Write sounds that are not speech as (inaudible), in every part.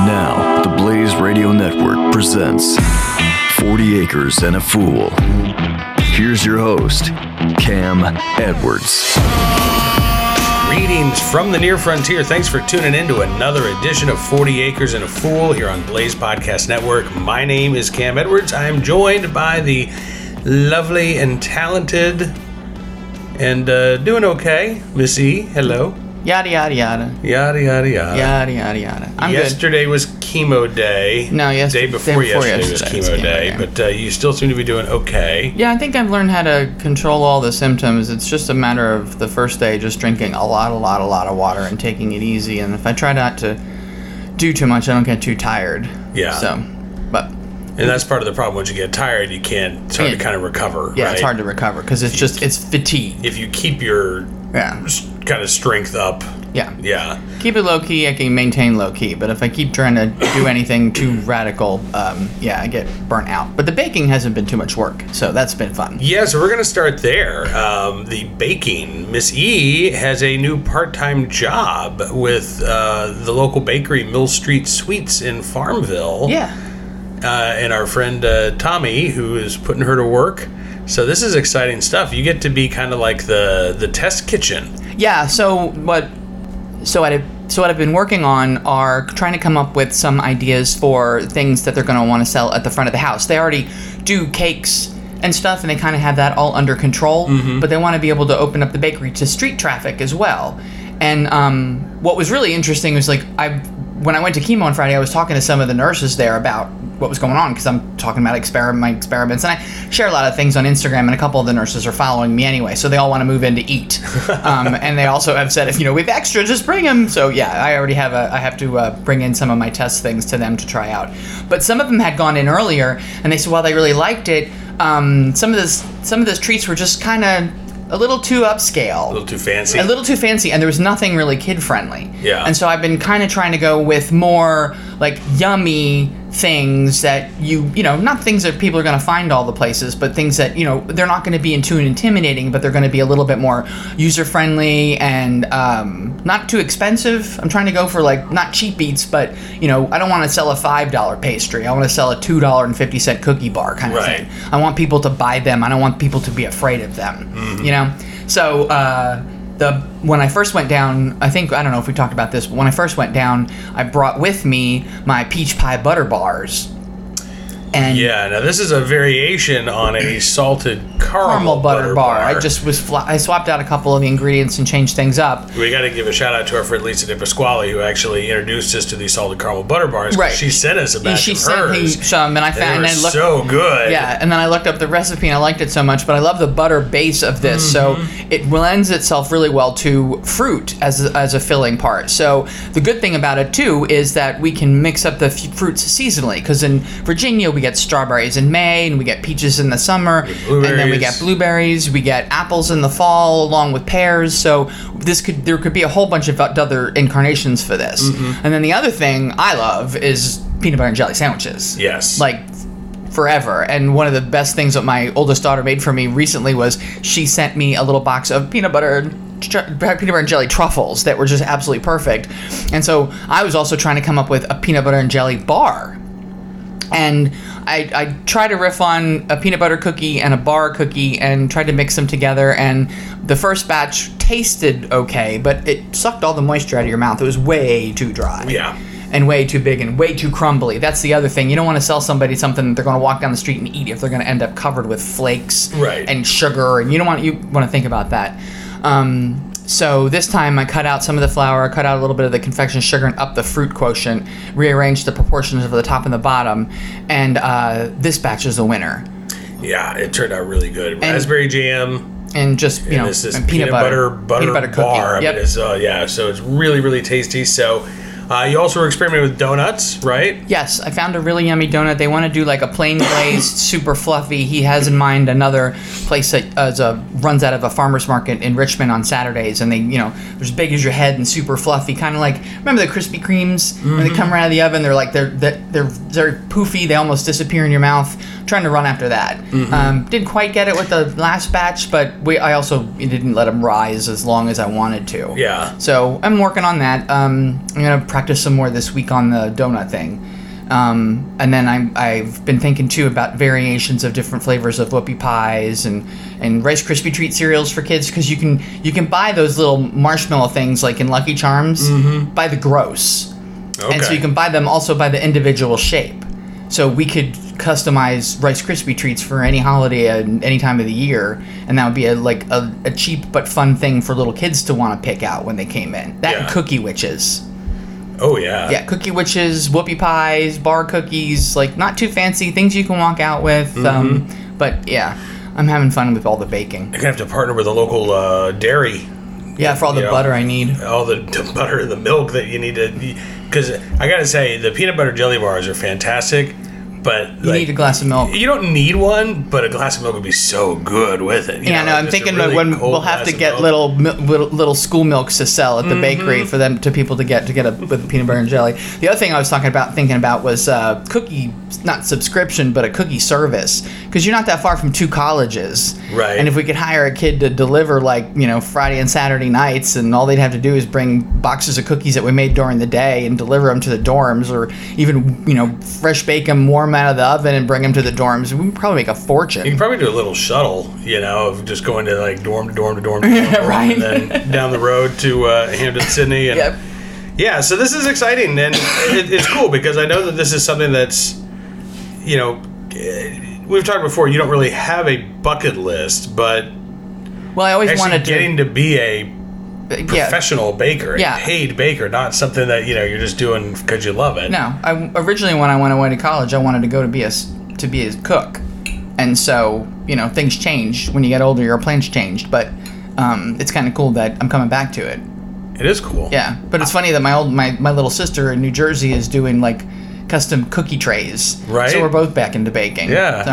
And now, the Blaze Radio Network presents 40 Acres and a Fool. Here's your host, Cam Edwards. Greetings from the near frontier. Thanks for tuning in to another edition of 40 Acres and a Fool here on Blaze Podcast Network. My name is Cam Edwards. I am joined by the lovely and talented and uh, doing okay, Miss E. Hello. Yada yada yada. Yada, yada, yada. Yada yada yada. I'm yesterday was chemo day. No, yes- Day day before, before yesterday, yesterday was was chemo chemo day, day. but uh, you still seem to be doing okay. Yeah, I think I've learned how to control all the symptoms. It's just a matter of the first day just drinking a lot, a lot, a lot of water and taking it easy. And if I try not to do too much, I don't get too tired. Yeah. So, but And that's part of the problem. Once you get tired, you can't. It's hard to kind of recover. yeah, right? it's hard to recover because it's just it's fatigue. If you keep your Yeah. Just kind of strength up, Yeah. yeah. Keep it low key. I can maintain low key. But if I keep trying to do anything too radical, um, yeah, I get burnt out. But the baking hasn't been too much work, so that's been fun. Yeah, so we're going to start there. Um, the baking. Miss E has a new part time job with uh, the local bakery, Mill Street Sweets in Farmville. Yeah. Uh, and our friend uh, Tommy, who is putting her to work. So this is exciting stuff. You get to be kind of like the the test kitchen. Yeah. So what? So? I, so what I've been working on are trying to come up with some ideas for things that they're going to want to sell at the front of the house. They already do cakes and stuff, and they kind of have that all under control. But they want to be able to open up the bakery to street traffic as well. And um, what was really interesting was like I, when I went to chemo on Friday, I was talking to some of the nurses there about what was going on because I'm talking about experiment, my experiments, and I share a lot of things on Instagram, and a couple of the nurses are following me anyway, so they all want to move in to eat, (laughs) um, and they also have said if you know we have extra, just bring them. So yeah, I already have a, I have to uh, bring in some of my test things to them to try out, but some of them had gone in earlier, and they said while they really liked it, um, some of this, some of those treats were just kind of a little too upscale A little too fancy. a little too fancy and there was nothing really kid friendly Yeah. and so i've been kind of trying to go with more like yummy things that you you know not things that people are going to find all the places but things that you know they're not going to be in too intimidating but they're going to be a little bit more user friendly and um, not too expensive. I'm trying to go for like not cheap eats but you know i don't want to sell a five dollar pastry. I want to sell a two dollar and fifty cent cookie bar kind of Right. thing. I want people to buy them. I don't want people to be afraid of them you know? So uh, the when I first went down, I think I don't know if we talked about this, but when I first went down, I brought with me my peach pie butter bars. And yeah, now this is a variation on a salted caramel, caramel butter, bar. bar. I just was fla- I swapped out a couple of the ingredients and changed things up. We got to give a shout out to our friend Lisa De Pasquale, who actually introduced us to these salted caramel butter bars. Right. She sent us a batch she of sent me hers. some, and I found and I looked. so good. Yeah, and then I looked up the recipe and I liked it so much, but I love the butter base of this, so Mm-hmm. it lends itself really well to fruit as a, as a filling part. So the good thing about it too is that we can mix up the f- fruits seasonally, because in Virginia we get strawberries in May and we get peaches in the summer, and then we get blueberries, we get apples in the fall along with pears. So this could there could be a whole bunch of other incarnations for this. Mm-hmm. And then the other thing I love is peanut butter and jelly sandwiches. Yes. Like forever. And one of the best things that my oldest daughter made for me recently was she sent me a little box of peanut butter peanut butter and jelly truffles that were just absolutely perfect. And so I was also trying to come up with a peanut butter and jelly bar. And I, I tried to riff on a peanut butter cookie and a bar cookie and tried to mix them together. And the first batch tasted okay, but it sucked all the moisture out of your mouth. It was way too dry Yeah. and way too big and way too crumbly. That's the other thing. You don't want to sell somebody something that they're going to walk down the street and eat if they're going to end up covered with flakes Right. and sugar, and you don't want you want to think about that. Um, so this time I cut out some of the flour, I cut out a little bit of the confection sugar, and up the fruit quotient, rearranged the proportions of the top and the bottom, and uh, this batch is the winner. Yeah, it turned out really good. Raspberry jam. And just you And know, this is and peanut, butter, butter, peanut butter cookie. bar. I Yep. mean, it's, uh, yeah, so it's really, really tasty. So uh, you also were experimenting with donuts, right? Yes, I found a really yummy donut. They want to do like a plain (coughs) glazed, super fluffy. He has in mind another place that uh, a, runs out of a farmer's market in Richmond on Saturdays, and they, you know, they're as big as your head and super fluffy, kind of like remember the Krispy Kremes when Mm-hmm. they come right out of the oven? They're like they're they're, they're very poofy. They almost disappear in your mouth. trying to run after that. Mm-hmm. Um, didn't quite get it with the last batch, but we I also didn't let them rise as long as I wanted to. Yeah. So I'm working on that. Um, I'm gonna practice some more this week on the donut thing. Um, and then I'm, I've been thinking too about variations of different flavors of whoopie pies and, and Rice Krispie treat cereals for kids because you can you can buy those little marshmallow things like in Lucky Charms by the gross, and so you can buy them also by the individual shape. So we could customize Rice Krispie treats for any holiday and any time of the year, and that would be a like a, a cheap but fun thing for little kids to want to pick out when they came in. That Yeah. cookie witches. Oh yeah. Yeah, cookie witches, whoopie pies, bar cookies, like not too fancy things you can walk out with. Um, but yeah, I'm having fun with all the baking. You're gonna have to partner with a local uh, dairy. Yeah, for all the You know, butter I need. all the, the butter and the milk that you need to. Because I gotta say, the peanut butter jelly bars are fantastic, but You need a glass of milk. You don't need one, but a glass of milk would be so good with it. you Yeah, know, no, I'm thinking really when we'll have to get little, little little school milks to sell at the Mm-hmm. bakery for them to people to get to get a with peanut butter and jelly. The other thing I was talking about thinking about was uh, cookie not subscription but a cookie service because you're not that far from two colleges. Right. And if we could hire a kid to deliver like you know Friday and Saturday nights and all they'd have to do is bring boxes of cookies that we made during the day and deliver them to the dorms or even you know fresh bake them warm out of the oven and bring them to the dorms, we would probably make a fortune. You can probably do a little shuttle, you know, of just going to like dorm to dorm to dorm, to dorm, (laughs) dorm, Right. and then down the road to uh, Hampden-Sydney, and Yep. yeah. So this is exciting, and it, it's cool because I know that this is something that's, you know, we've talked before. You don't really have a bucket list, but Well, I always wanted to getting to be a yeah. professional baker, Yeah. a paid baker, not something that you know you're just doing because you love it. No, I originally when I went away to college, I wanted to go to be a to be a cook, and so you know things change when you get older. Your plans changed, but um, it's kind of cool that I'm coming back to it. It is cool. Yeah, but it's funny that my old my my little sister in New Jersey is doing like custom cookie trays. Right. So we're both back into baking. Yeah. So,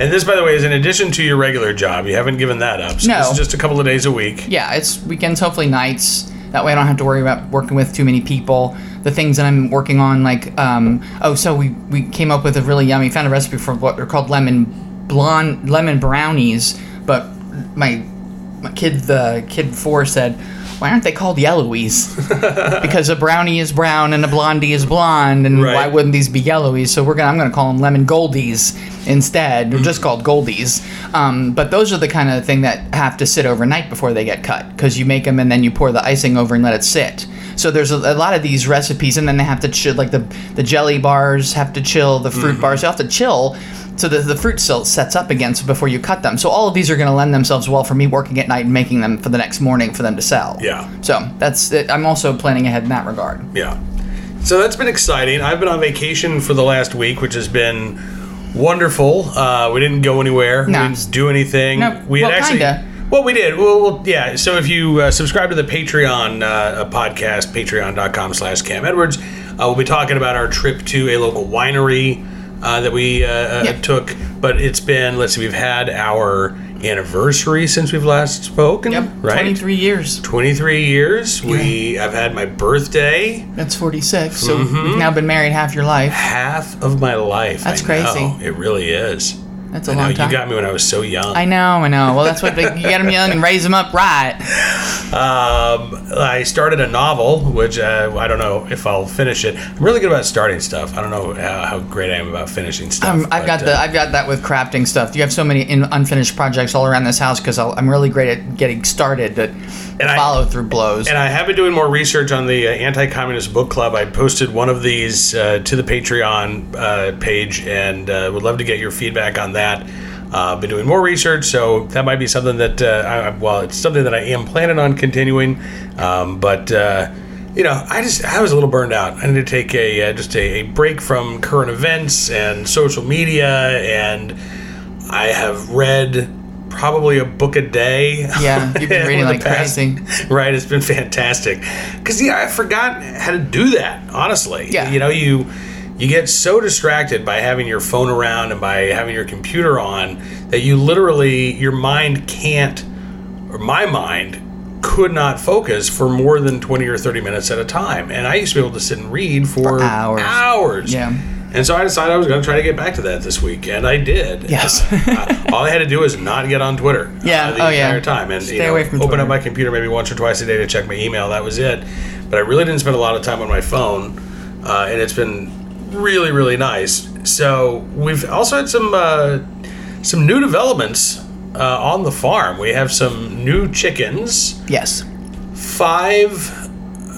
And this, by the way, is in addition to your regular job. You haven't given that up. So No. This is just a couple of days a week. yeah, it's weekends, hopefully nights. That way I don't have to worry about working with too many people. The things that I'm working on, like, um, oh, so we, we came up with a really yummy, found a recipe for what are called lemon blonde, lemon brownies. But my, my kid, the kid four said, why aren't they called yellowies? (laughs) because a brownie is brown and a blondie is blonde, and Right. why wouldn't these be yellowies? So we're gonna, I'm gonna call them lemon goldies instead. They're just called goldies. Um, but those are the kind of thing that have to sit overnight before they get cut, because you make them and then you pour the icing over and let it sit. So there's a, a lot of these recipes, and then they have to chill. Like the the jelly bars have to chill, the fruit bars you have to chill. So the, the fruit still sets up again so before you cut them. So all of these are going to lend themselves well for me working at night and making them for the next morning for them to sell. Yeah. So that's it. I'm also planning ahead in that regard. Yeah. So that's been exciting. I've been on vacation for the last week, which has been wonderful. Uh, we didn't go anywhere. No. We didn't do anything. No, we had well, actually. kinda. Well, we did. Well, well yeah. So if you uh, subscribe to the Patreon uh, podcast, patreon.com slash Cam Edwards, uh, we'll be talking about our trip to a local winery uh, that we uh, uh, Yeah. took. But it's been, let's see, we've had our anniversary since we've last spoken. Yep. Right? 23 years. 23 years. We I've had my birthday. That's 46. So Mm-hmm. you've now been married half your life. half of my life. That's crazy. It really is. That's a I know long you got me when I was so young. I know, I know. Well, that's what they, you get them young and raise them up right. Um, I started a novel, which uh, I don't know if I'll finish it. I'm really good about starting stuff. I don't know how, how great I am about finishing stuff. Um, I've but, got uh, the I've got that with crafting stuff. You have so many in, unfinished projects all around this house because I'm really great at getting started. That And I- follow through blows. And I have been doing more research on the uh, Anti-Communist Book Club. I posted one of these uh, to the Patreon uh, page, and uh, would love to get your feedback on that. Uh, been doing more research, so that might be something that, uh, I, well, it's something that I am planning on continuing. Um, but uh, you know, I just I was a little burned out. I need to take a uh, just a, a break from current events and social media, and I have read probably a book a day. Yeah, you've been (laughs) reading like crazy. (laughs) Right, it's been fantastic. Because yeah, I forgot how to do that. Honestly, Yeah. you know, you you get so distracted by having your phone around and by having your computer on that you literally your mind can't, or my mind could not focus for more than 20 or 30 minutes at a time and i used to be able to sit and read for, For hours. hours Yeah. And so I decided I was going to try to get back to that this week, and I did. Yes. Uh, (laughs) uh, all I had to do was not get on Twitter. Yeah, Uh, the oh, yeah. entire time, and Stay you know, away from open Twitter. up my computer maybe once or twice a day to check my email. That was it. But I really didn't spend a lot of time on my phone, uh, and it's been really, really nice. So we've also had some uh, some new developments uh, on the farm. We have some new chickens, Yes. five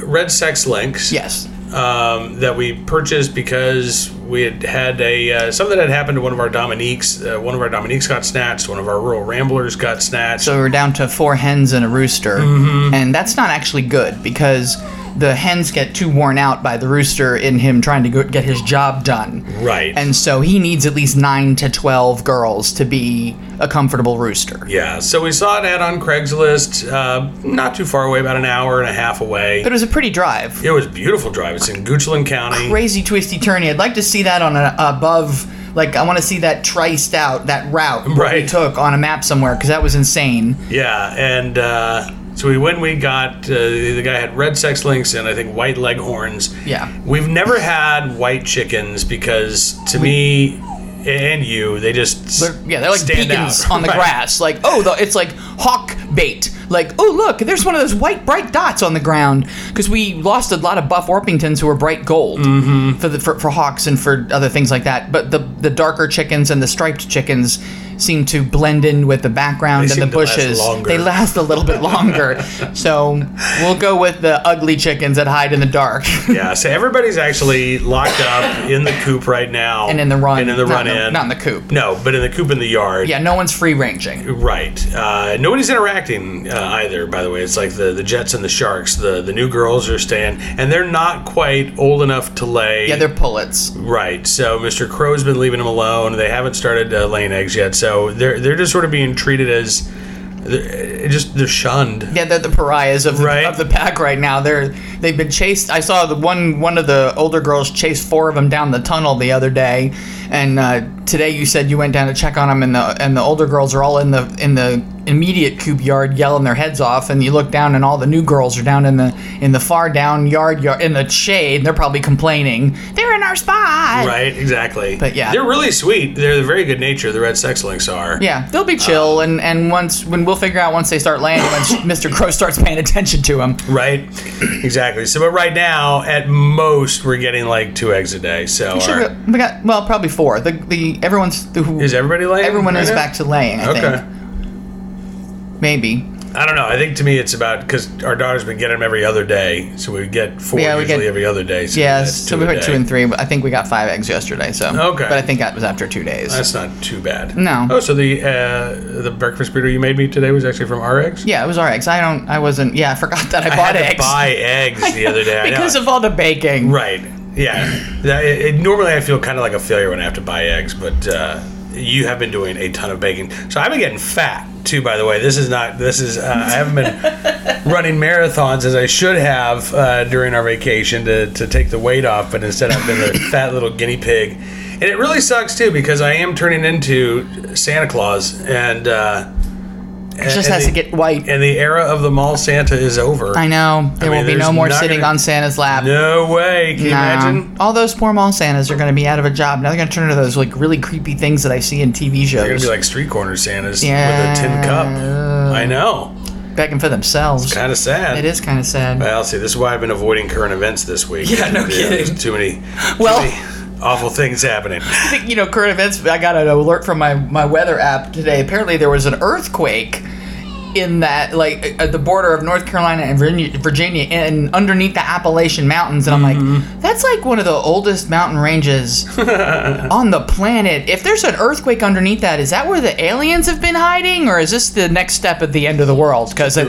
red sex links Yes. um, that we purchased because we had had a uh, something had happened to one of our Dominiques. Uh, one of our Dominiques got snatched. One of our rural ramblers got snatched. So we're down to four hens and a rooster, Mm-hmm. and that's not actually good because the hens get too worn out by the rooster in him trying to go, get his job done. right. And so he needs at least nine to twelve girls to be a comfortable rooster. yeah. So we saw an ad on Craigslist, uh, not too far away, about an hour and a half away. But it was a pretty drive. it was a beautiful drive. It's in Goochland County. Crazy twisty turny. I'd like to see that on a above. Like I want to see that triced out that route that we took on a map somewhere because that was insane. Yeah, and uh, so we went. We got uh, the guy had red sex links and I think white leghorns. Yeah. We've never had white chickens because to me and you, they just They're, yeah, they're like stand beacons out. on the (laughs) Right. grass. Like, oh, the, it's like hawk bait. Like, oh, look, there's one of those white bright dots on the ground because we lost a lot of buff Orpingtons who were bright gold Mm-hmm. for the for, for hawks and for other things like that. But the the darker chickens and the striped chickens seem to blend in with the background They and the to last bushes. They last a little bit longer. (laughs) so we'll go with the ugly chickens that hide in the dark. Yeah, so everybody's actually locked up in the coop right now, and in the run, and in the not run in the- in, not in the coop. No, but in the coop in the yard. yeah, no one's free ranging. Right. Uh, nobody's interacting uh, either. By the way, it's like the the Jets and the Sharks. The the new girls are staying, and they're not quite old enough to lay. Yeah, they're pullets. Right. So Mr. Crow's been leaving them alone. They haven't started uh, laying eggs yet. So they're they're just sort of being treated as they're, just they're shunned. Yeah, they're the pariahs of the, Right. of the pack right now. They're they've been chased. I saw the one one of the older girls chase four of them down the tunnel the other day, and uh, today you said you went down to check on them, and the and the older girls are all in the in the immediate coop yard yelling their heads off, and you look down and all the new girls are down in the in the far down yard yard in the shade. And they're probably complaining they're in our spot. Right. Exactly. But yeah. they're really sweet. They're very good nature. The red sex links are. Yeah, they'll be chill, and and once when we'll figure out once they start laying, when Mr. Crow starts paying attention to them. Right. exactly. So, but right now, at most, we're getting like two eggs a day. So, Sure, our- we got well, probably four. The the everyone's the, who is everybody laying? everyone right is now? back to laying. I Okay. think maybe. I don't know. I think to me it's about because our daughter's been getting them every other day, so we get four Yeah, we usually get- every other day. So Yes, so we put two and three. But I think we got five eggs yesterday. So Okay. but I think that was after two days. That's not too bad. No. Oh, so the uh, the breakfast burrito you made me today was actually from our eggs. yeah, it was our eggs. I don't. I wasn't. Yeah, I forgot that I, I bought had eggs to buy eggs the other day (laughs) because of all the baking. right. Yeah. That, it, it- normally I feel kind of like a failure when I have to buy eggs, but uh, you have been doing a ton of baking, so I've been getting fat too. By the way, this is not. This is. Uh, I haven't been (laughs) running marathons as I should have uh, during our vacation to to take the weight off, but instead I've been a (laughs) fat little guinea pig, and it really sucks too because I am turning into Santa Claus, and It just has to get white. and the era of the mall Santa is over. I know. There mean, will be no more sitting gonna- on Santa's lap. No way. Can you imagine? All those poor mall Santas are going to be out of a job. Now they're going to turn into those like really creepy things that I see in TV shows. They're gonna be like street corner Santas Yeah. with a tin cup. I know. begging for themselves. Kind of sad. It is kind of sad. Well, see, this is why I've been avoiding current events this week. Yeah, no there's kidding. Too many, Well- too many awful things happening. I (laughs) think you know current events. I got an alert from my my weather app today. Apparently, there was an earthquake in that like at the border of North Carolina and Virginia, Virginia and underneath the Appalachian Mountains. And I'm like, that's like one of the oldest mountain ranges (laughs) on the planet. If there's an earthquake underneath that, is that where the aliens have been hiding, or is this the next step at the end of the world? Because I,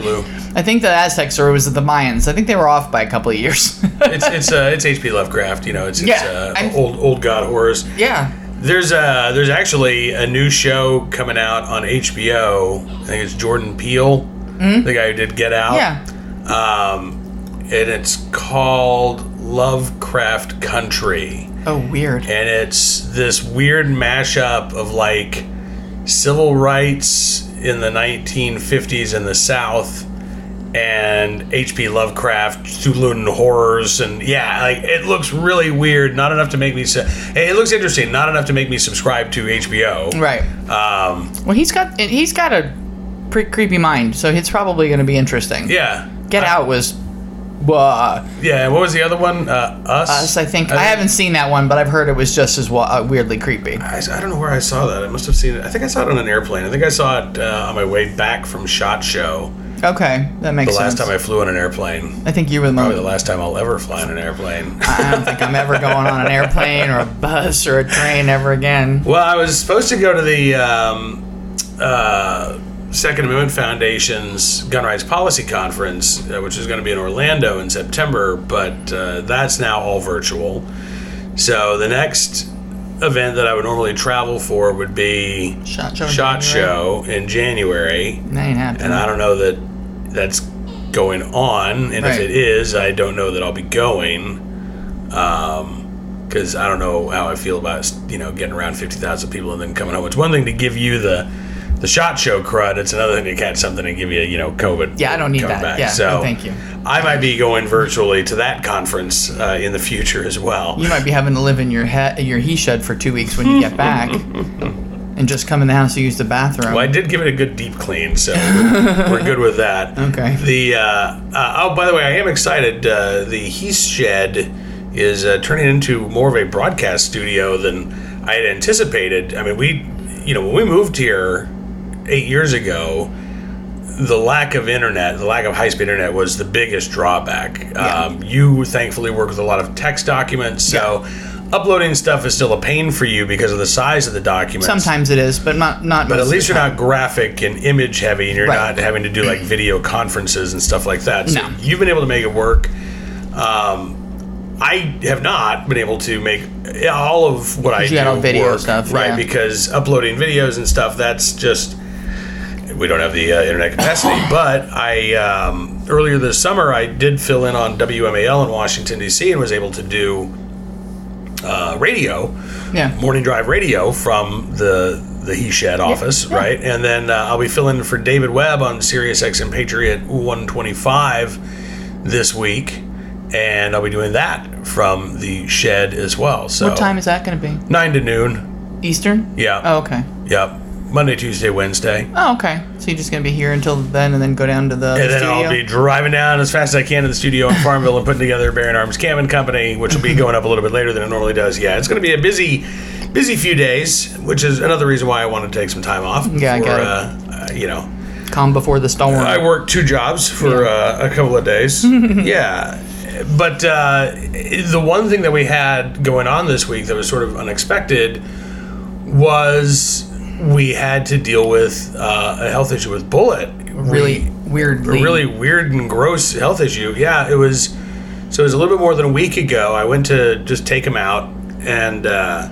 I think the Aztecs or was it the Mayans? I think they were off by a couple of years. It's it's uh, it's H.P. Lovecraft. You know, it's, it's Yeah, uh, old old god horrors. yeah. There's uh there's actually a new show coming out on HBO. I think it's Jordan Peele, the guy who did Get Out. Yeah. Um, and it's called Lovecraft Country. Oh, weird. and it's this weird mashup of like civil rights in the 1950s in the South and H.P. Lovecraft, Cthulhu horrors, and yeah, like it looks really weird. Not enough to make me. Su- it looks interesting. Not enough to make me subscribe to HBO. Right. Um, Well, he's got he's got a pretty creepy mind, so it's probably going to be interesting. yeah. Get Out was, uh, Yeah. What was the other one? Uh, Us. us. I think I haven't seen that one, but I've heard it was just as uh, weirdly creepy. I, I don't know where I saw that. I must have seen it. I think I saw it on an airplane. I think I saw it uh, on my way back from Shot Show. Okay, that makes sense. The last sense. time I flew on an airplane. I think you were the Probably the last time I'll ever fly on an airplane. (laughs) I don't think I'm ever going on an airplane or a bus or a train ever again. Well, I was supposed to go to the um, uh, Second Amendment Foundation's Gun Rights Policy Conference, uh, which is going to be in Orlando in September, but uh, that's now all virtual. So the next event that I would normally travel for would be Shot show. in January? Show in January, That ain't happening. and I don't know that that's going on, and Right. if it is, I don't know that I'll be going. because I don't know how I feel about you know getting around fifty thousand people and then coming home. It's one thing to give you the the shot show crud. It's another thing to catch something and give you you know COVID. Yeah, I don't need that. Back. Yeah, so no, thank you. I might be going virtually to that conference uh, in the future as well. You might be having to live in your he- your he shed for two weeks when you get back, (laughs) and just come in the house to use the bathroom. Well, I did give it a good deep clean, so we're, good with that. (laughs) Okay. The uh, uh, oh, by the way, I am excited. Uh, the He Shed is uh, turning into more of a broadcast studio than I had anticipated. I mean, we, you know, when we moved here eight years ago, the lack of internet, the lack of high speed internet was the biggest drawback. Um, you thankfully work with a lot of text documents, so. Uploading stuff is still a pain for you because of the size of the documents. Sometimes it is, but not not. But at least you're not graphic and image heavy, and you're Right. not having to do like (clears throat) video conferences and stuff like that. So No. you've been able to make it work. Um, I have not been able to make all of what I do work, stuff, right? yeah. Because uploading videos and stuff, that's just we don't have the uh, internet capacity. (laughs) but I um, earlier this summer I did fill in on WMAL in Washington D.C. and was able to do uh, radio Yeah. morning drive radio from the the He Shed office, yeah. right? And then uh, I'll be filling in for David Webb on Sirius XM Patriot 125 this week, and I'll be doing that from the shed as well. So What time is that going to be? Nine to noon. Eastern. Yeah. Oh, okay. Yep. Monday, Tuesday, Wednesday. Oh, okay. So you're just going to be here until then, and then go down to the, And the then studio. I'll be driving down as fast as I can to the studio in Farmville and putting together Bearing Arms Cam and Company, which will be (laughs) going up a little bit later than it normally does. Yeah, it's going to be a busy, busy few days, which is another reason why I wanted to take some time off. Yeah, I for, get it. Uh, uh, you know, Calm before the storm. I worked two jobs for uh, a couple of days. (laughs) yeah. But uh, the one thing that we had going on this week that was sort of unexpected was we had to deal with uh, a health issue with Bullet. really We- weirdly. a really weird and gross health issue. Yeah, it was. So it was a little bit more than a week ago. I went to just take him out, and uh,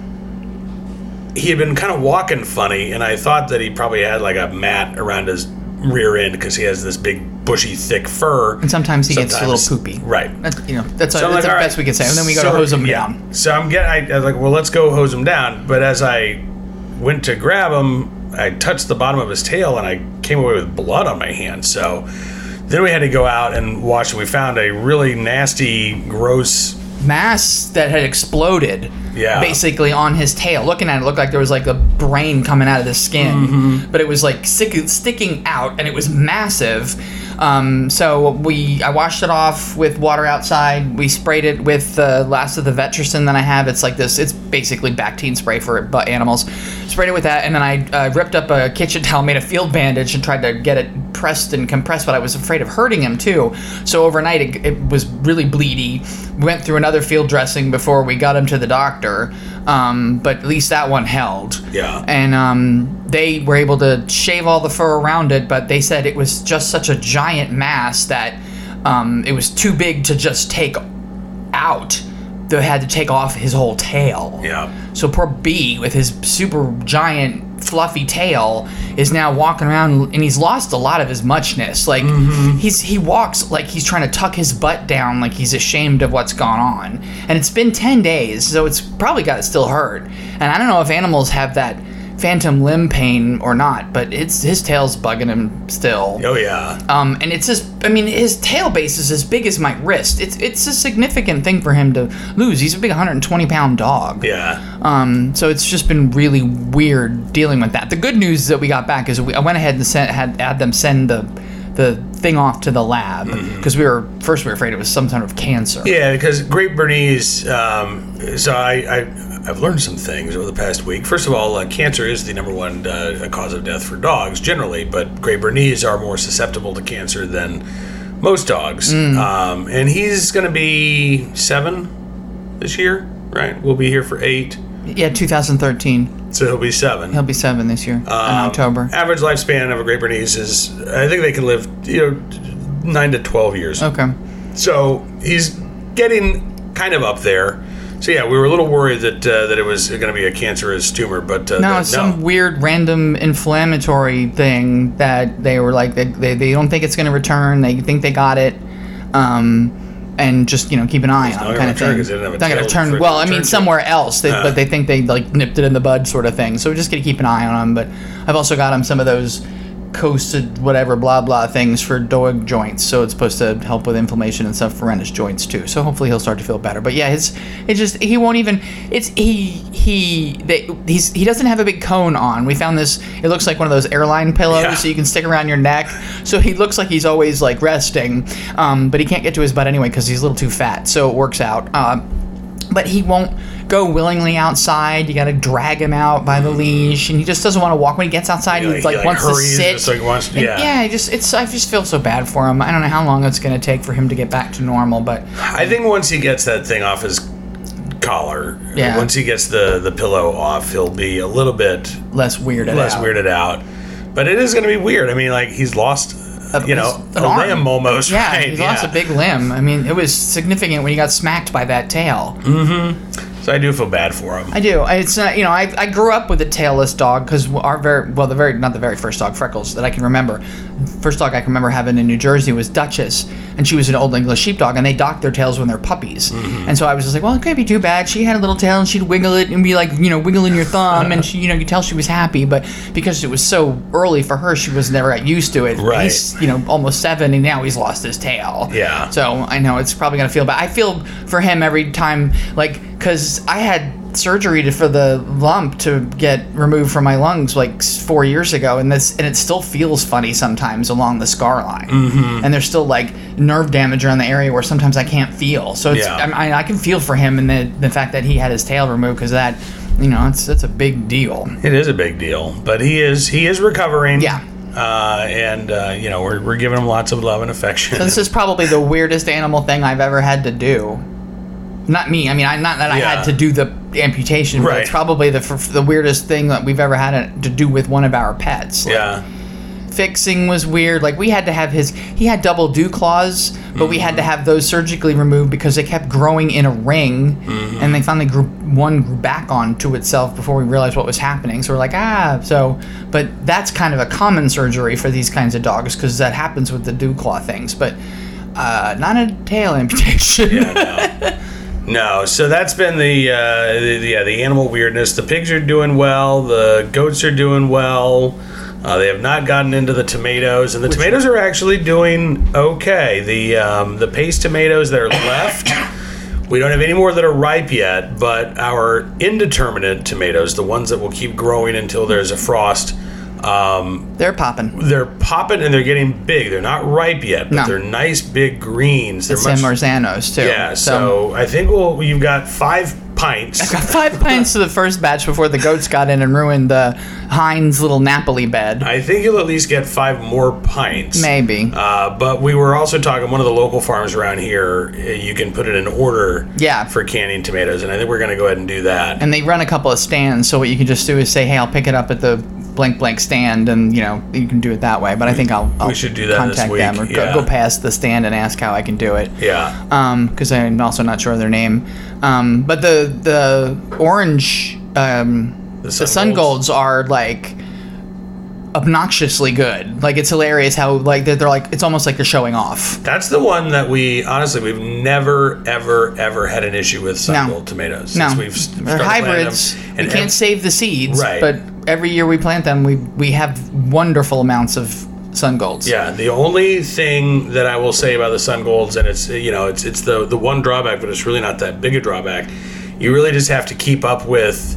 he had been kind of walking funny, and I thought that he probably had like a mat around his rear end because he has this big, bushy, thick fur. And sometimes he gets a little poopy. Right. That's, you know, that's, So I'm that's like, the best right. we can say. And then we got So- to hose him yeah. down. So I'm getting. I, I was like, well, let's go hose him down. But as I went to grab him, I touched the bottom of his tail, and I came away with blood on my hand. So then we had to go out and wash. And we found a really nasty, gross. Mass that had exploded. Yeah. Basically on his tail. Looking at it, it looked like there was like a brain coming out of the skin, Mm-hmm. but it was like stick, sticking out, and it was massive. Um, so we, I washed it off with water outside. We sprayed it with the last of the Vetericyn that I have. It's like this. It's basically Bactine spray for butt animals. Sprayed it with that, and then I uh, ripped up a kitchen towel, made a field bandage, and tried to get it pressed and compressed. But I was afraid of hurting him too. So overnight, it, it was really bleedy. We went through another field dressing before we got him to the doctor. Um, but at least that one held. Yeah. And um, they were able to shave all the fur around it, but they said it was just such a giant mass that um, it was too big to just take out. They had to take off his whole tail. Yeah. So poor B, with his super giant fluffy tail, is now walking around and he's lost a lot of his muchness. Like mm-hmm. he's he walks like he's trying to tuck his butt down, like he's ashamed of what's gone on. And it's been ten days, so it's probably got still hurt. And I don't know if animals have that phantom limb pain or not, but it's his tail's bugging him still. Oh yeah. Um, and it's as I mean, his tail base is as big as my wrist. It's it's a significant thing for him to lose. He's a big 120 pound dog. Yeah. Um, so it's just been really weird dealing with that. The good news that we got back is we, I went ahead and sent, had had them send the the thing off to the lab because we were first we were afraid it was some sort of cancer. Yeah, because Great Bernese. Um, so I, I I've learned some things over the past week. First of all, uh, cancer is the number one uh, cause of death for dogs generally, but Great Bernese are more susceptible to cancer than most dogs. Um, and he's going to be seven this year, right? We'll be here for eight, Yeah, 2013. so he'll be seven. He'll be seven this year in Um, October. Average lifespan of a Great Bernese is, I think they can live, you know, nine to twelve years. Okay. So he's getting kind of up there. So yeah, we were a little worried that uh, that it was going to be a cancerous tumor, but uh, No, it's some weird random inflammatory thing that they were like they, they, they don't think it's going to return. They think they got it, um, and just you know keep an eye not on gonna kind of thing. 'cause they didn't have a Not going to turn. it Well, I mean somewhere else, they, Uh. but they think they like nipped it in the bud sort of thing. So we're just going to keep an eye on them. But I've also got him some of those coasted whatever blah blah things for dog joints. So it's supposed to help with inflammation and stuff around his joints too. So hopefully he'll start to feel better. But yeah his it just he won't even it's he he they, he's he doesn't have a big cone on. We found this it looks like one of those airline pillows Yeah. so you can stick around your neck. So he looks like he's always like resting um, but he can't get to his butt anyway because he's a little too fat. So it works out. Uh, but he won't go willingly outside. You got to drag him out by the mm. leash, and he just doesn't want to walk. When he gets outside, he, like- like, he, like, wants to hurries, sit. like, wants- And, yeah. yeah. I just it's I just feel so bad for him. I don't know how long it's going to take for him to get back to normal, but I think once he gets that thing off his collar, Yeah. once he gets the the pillow off, he'll be a little bit less weirded less out. weirded out. But it is going to be weird. I mean, like he's lost, you know, a arm. limb almost. Yeah, right? he lost a big limb. I mean, it was significant when he got smacked by that tail. Mm-hmm. So I do feel bad for him. I do. It's not, you know, I, I grew up with a tailless dog because our very, well, the very, not the very first dog, Freckles, that I can remember. First dog I can remember having in New Jersey was Duchess, and she was an old English sheepdog, and they docked their tails when they're puppies. Mm-hmm. And so I was just like, well, it can't be too bad. She had a little tail, and she'd wiggle it and be like, you know, wiggling your thumb, and (laughs) she, you know, you tell she was happy, but because it was so early for her, she was never got used to it. Right. He's, you know, almost seven, and now he's lost his tail. Yeah. So I know it's probably gonna feel bad. I feel for him every time, like, cause I had surgery to, for the lump to get removed from my lungs like four years ago, and this and it still feels funny sometimes along the scar line, mm-hmm. and there's still like nerve damage around the area where sometimes I can't feel. So it's Yeah. I, I can feel for him and the the fact that he had his tail removed because that, you know, it's it's a big deal. It is a big deal, but he is he is recovering. Yeah. Uh, and uh, you know we're, we're giving him lots of love and affection. So this is probably the weirdest animal thing I've ever had to do. Not me. I mean, I, not that I Yeah. had to do the amputation, but it's probably the f- the weirdest thing that we've ever had to do with one of our pets. Like, yeah. Fixing was weird. Like we had to have his. He had double dew claws, but we had to have those surgically removed because they kept growing in a ring, and they finally grew one grew back onto itself before we realized what was happening. So we're like, ah. So, but that's kind of a common surgery for these kinds of dogs because that happens with the dew claw things, but uh, not a tail (laughs) amputation. Yeah, no. No, so that's been the, uh, the, the yeah the animal weirdness. The pigs are doing well. The goats are doing well. Uh, they have not gotten into the tomatoes, and the tomatoes are actually doing okay. The um, the paste tomatoes that are left, we don't have any more that are ripe yet. But our indeterminate tomatoes, the ones that will keep growing until there's a frost, um, They're popping. they're popping and they're getting big. They're not ripe yet, but No. they're nice big greens. They're San Marzanos too. yeah, so, I think we'll you've got five pints. I got five (laughs) pints to the first batch before the goats got in and ruined the Heinz little Napoli bed. I think you'll at least get five more pints. Maybe. Uh, but we were also talking one of the local farms around here. uh, You can put it in order. Yeah. For canning tomatoes, and I think we're going to go ahead and do that. and they run a couple of stands, so what you can just do is say, "Hey, I'll pick it up at the blank blank stand," and you know you can do it that way. But I think I'll, I'll should do that contact them or yeah. go, go past the stand and ask how I can do it. yeah. Um, because I'm also not sure of their name. Um, but the the orange um, the sun sun, golds? golds are like obnoxiously good. Like it's hilarious how like they're, they're like it's almost like they're showing off. That's the one that we honestly we've never ever ever had an issue with sun No. gold tomatoes No, since we've they're hybrids. them. We And can't ev- save the seeds, Right. but every year we plant them, we we have wonderful amounts of sun golds. Yeah, the only thing that I will say about the sun golds, and it's you know it's it's the the one drawback, but it's really not that big a drawback. You really just have to keep up with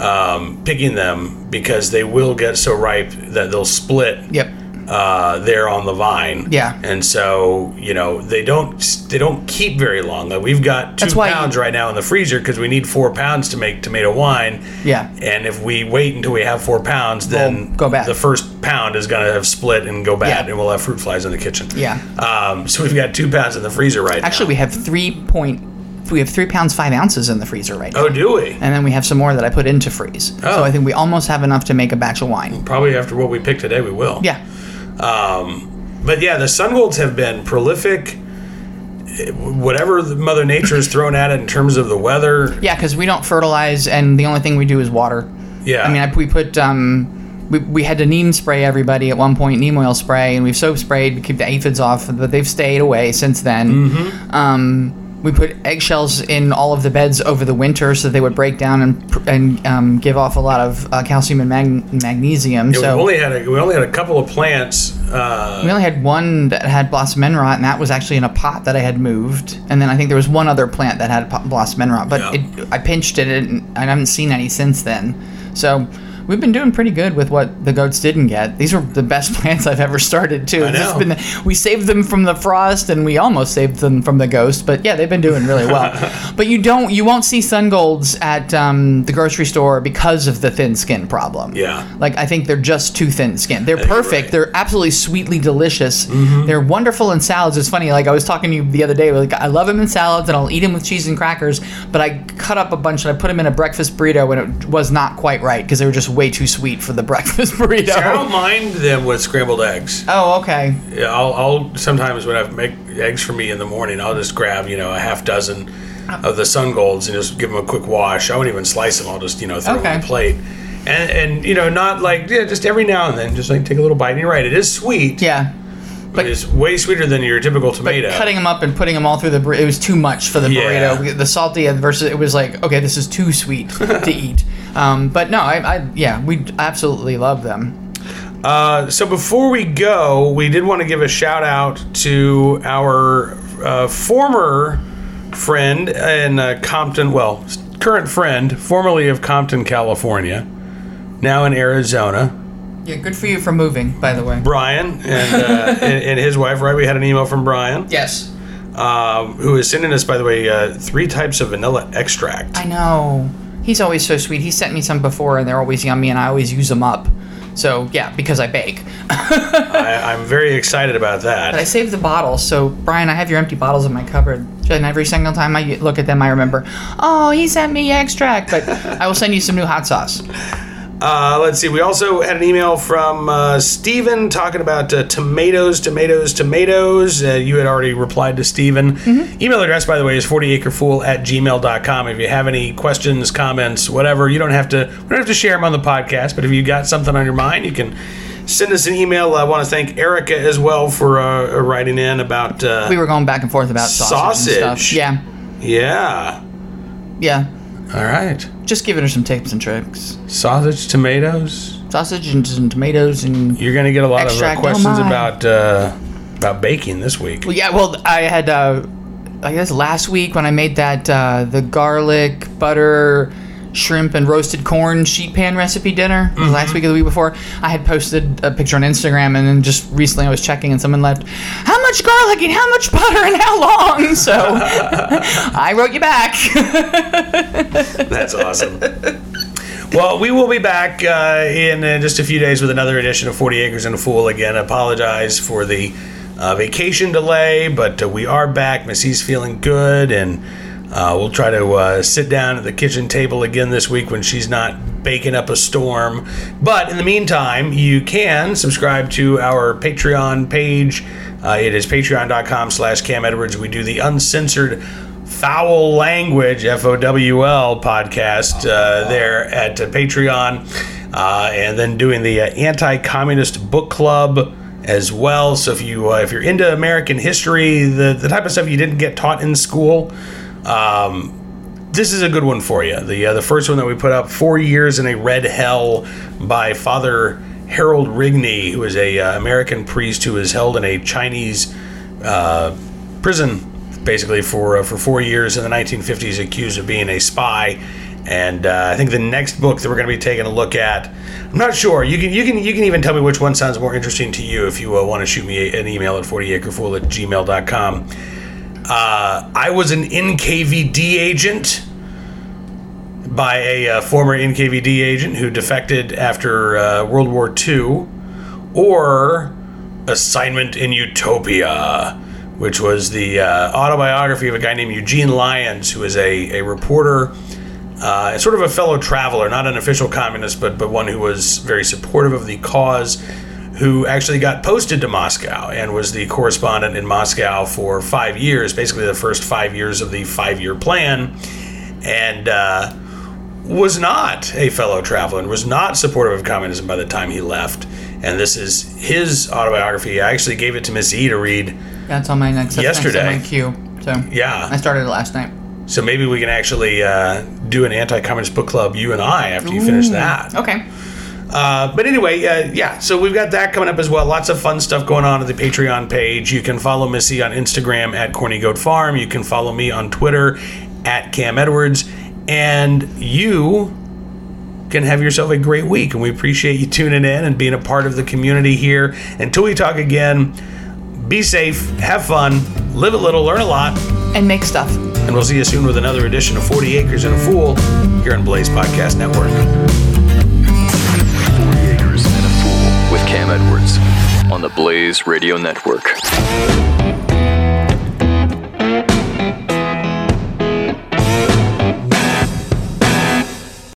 um, picking them because they will get so ripe that they'll split. Yep. Uh, there on the vine. Yeah. And so you know they don't they don't keep very long. Like we've got two pounds right now in the freezer because we need four pounds to make tomato wine. Yeah. And if we wait until we have four pounds, then go bad. the first pound is going to have split and go bad, Yeah. and we'll have fruit flies in the kitchen. Yeah. Um, so we've got two pounds in the freezer right Actually, we have three point. We have three pounds five ounces in the freezer right now. now. Oh, do we? And then we have some more that I put into freeze. Oh. So I think we almost have enough to make a batch of wine. Probably after what we picked today, we will. Yeah. But yeah, the sungolds have been prolific. Whatever Mother Nature has thrown at it in terms of the weather. Yeah, because we don't fertilize, and the only thing we do is water. Yeah. I mean, I, we put um, we, we had to neem spray everybody at one point, neem oil spray, and we've soap sprayed to keep the aphids off, but they've stayed away since then. Mm-hmm. Um, we put eggshells in all of the beds over the winter so they would break down and and um, give off a lot of uh, calcium and mag- magnesium. Yeah, so we only had a, we only had a couple of plants. Uh, we only had one that had blossom end rot, and that was actually in a pot that I had moved. And then I think there was one other plant that had blossom end rot, but Yeah. it, I pinched it, and I haven't seen any since then. So we've been doing pretty good with what the goats didn't get. These are the best (laughs) plants I've ever started too. I know. been- we saved them from the frost, and we almost saved them from the ghost. But yeah, they've been doing really well. (laughs) but you don't, you won't see sun golds at um, the grocery store because of the thin skin problem. Yeah. Like I think they're just too thin skinned. They're perfect. right. They're absolutely sweetly delicious. Mm-hmm. They're wonderful in salads. It's funny. Like I was talking to you the other day. Like I love them in salads and I'll eat them with cheese and crackers. But I cut up a bunch and I put them in a breakfast burrito and it was not quite right because they were just way too sweet for the (laughs) breakfast burrito. I don't mind them with scrambled eggs. Oh, okay. Yeah, I'll, I'll sometimes when I make eggs for me in the morning, I'll just grab you know a half dozen uh. of the sun golds and just give them a quick wash. I won't even slice them. I'll just you know throw them on Okay. the plate, and and you know not like yeah, just every now and then, just like take a little bite. And you're right, it is sweet. Yeah. But it's way sweeter than your typical tomato. Cutting them up and putting them all through the burrito, it was too much for the Yeah. burrito. The salty versus it was like, okay, this is too sweet (laughs) to eat. Um, but no, I, I, yeah, we absolutely love them. Uh, so before we go, we did want to give a shout out to our uh, former friend in uh, Compton, well, current friend, formerly of Compton, California, now in Arizona. Yeah, good for you for moving, by the way. Brian and, uh, (laughs) and, and his wife, right? We had an email from Brian, Yes. um, who is sending us, by the way, uh, three types of vanilla extract. I know. He's always so sweet. He sent me some before, and they're always yummy, and I always use them up. So yeah, because I bake. (laughs) I, I'm very excited about But I saved the bottles. So Brian, I have your empty bottles in my cupboard, and every single time I look at them, I remember, oh, he sent me extract. But (laughs) I will send you some new hot sauce. Uh, let's see. We also had an email from uh, Steven talking about uh, tomatoes, tomatoes, tomatoes. Uh, you had already replied to Steven. Email address, by the way, is 40acrefool at gmail.com. If you have any questions, comments, whatever, you don't have to we don't have to share them on the podcast, but if you've got something on your mind, you can send us an email. I want to thank Erica as well for uh, writing in about. Uh, We were going back and forth about sausage. And Sausage. stuff. Yeah, yeah. yeah. All right. Just giving her some tips and tricks. Sausage, tomatoes. Sausage and some tomatoes and You're going to get a lot Extract, of oh uh, questions my. about uh, about baking this week. Well, yeah, well, I had, uh, I guess last week when I made that, uh, the garlic, butter, shrimp, and roasted corn sheet pan recipe dinner, Mm-hmm. last week or the week before, I had posted a picture on Instagram, and then just recently I was checking, and someone left, how much garlic and how much butter and how long? (laughs) So (laughs) I wrote you back. (laughs) That's awesome. Well, we will be back uh, in uh, just a few days with another edition of 40 Acres and a Fool. Again, apologize for the uh, vacation delay, but uh, we are back. Missy's feeling good, and uh, we'll try to uh, sit down at the kitchen table again this week when she's not baking up a storm. But in the meantime, you can subscribe to our Patreon page. Uh, it is patreon.com slash Cam Edwards. We do the uncensored foul language f-o-w-l podcast uh, there at uh, patreon uh, and then doing the anti-communist book club as well so if you if you're into american history the, the type of stuff you didn't get taught in school um, this is a good one for you. The uh, the first one that we put up, Four Years in a Red Hell by Father Harold Rigney, who is a uh, American priest who was held in a Chinese uh, prison, basically for uh, for four years in the 1950s, accused of being a spy. And uh, I think the next book that we're going to be taking a look at, I'm not sure. You can you can you can even tell me which one sounds more interesting to you if you uh, want to shoot me an email at 40acrefool at gmail.com. Uh, I was an NKVD agent by a uh, former NKVD agent who defected after uh, World War II, or Assignment in Utopia, which was the uh, autobiography of a guy named Eugene Lyons, who is a, a reporter, uh, sort of a fellow traveler, not an official communist, but, but one who was very supportive of the cause who actually got posted to Moscow and was the correspondent in Moscow for five years, basically the first five years of the five year plan, and uh, was not a fellow traveler and was not supportive of communism by the time he left. And this is his autobiography. I actually gave it to Miss E to read. That's on my next. Yesterday. Next on my queue. So Yeah. I started it last night. So maybe we can actually uh, do an anti-communist book club, you and I, after you finish that. Okay. Uh, but anyway, uh, yeah, so we've got that coming up as well. Lots of fun stuff going on at the Patreon page. You can follow Missy on Instagram at Corny Goat Farm. You can follow me on Twitter at Cam Edwards. And you can have yourself a great week. And we appreciate you tuning in and being a part of the community here. Until we talk again, be safe, have fun, live a little, learn a lot. And make stuff. And we'll see you soon with another edition of 40 Acres and a Fool here on Blaze Podcast Network. With Cam Edwards on the Blaze Radio Network.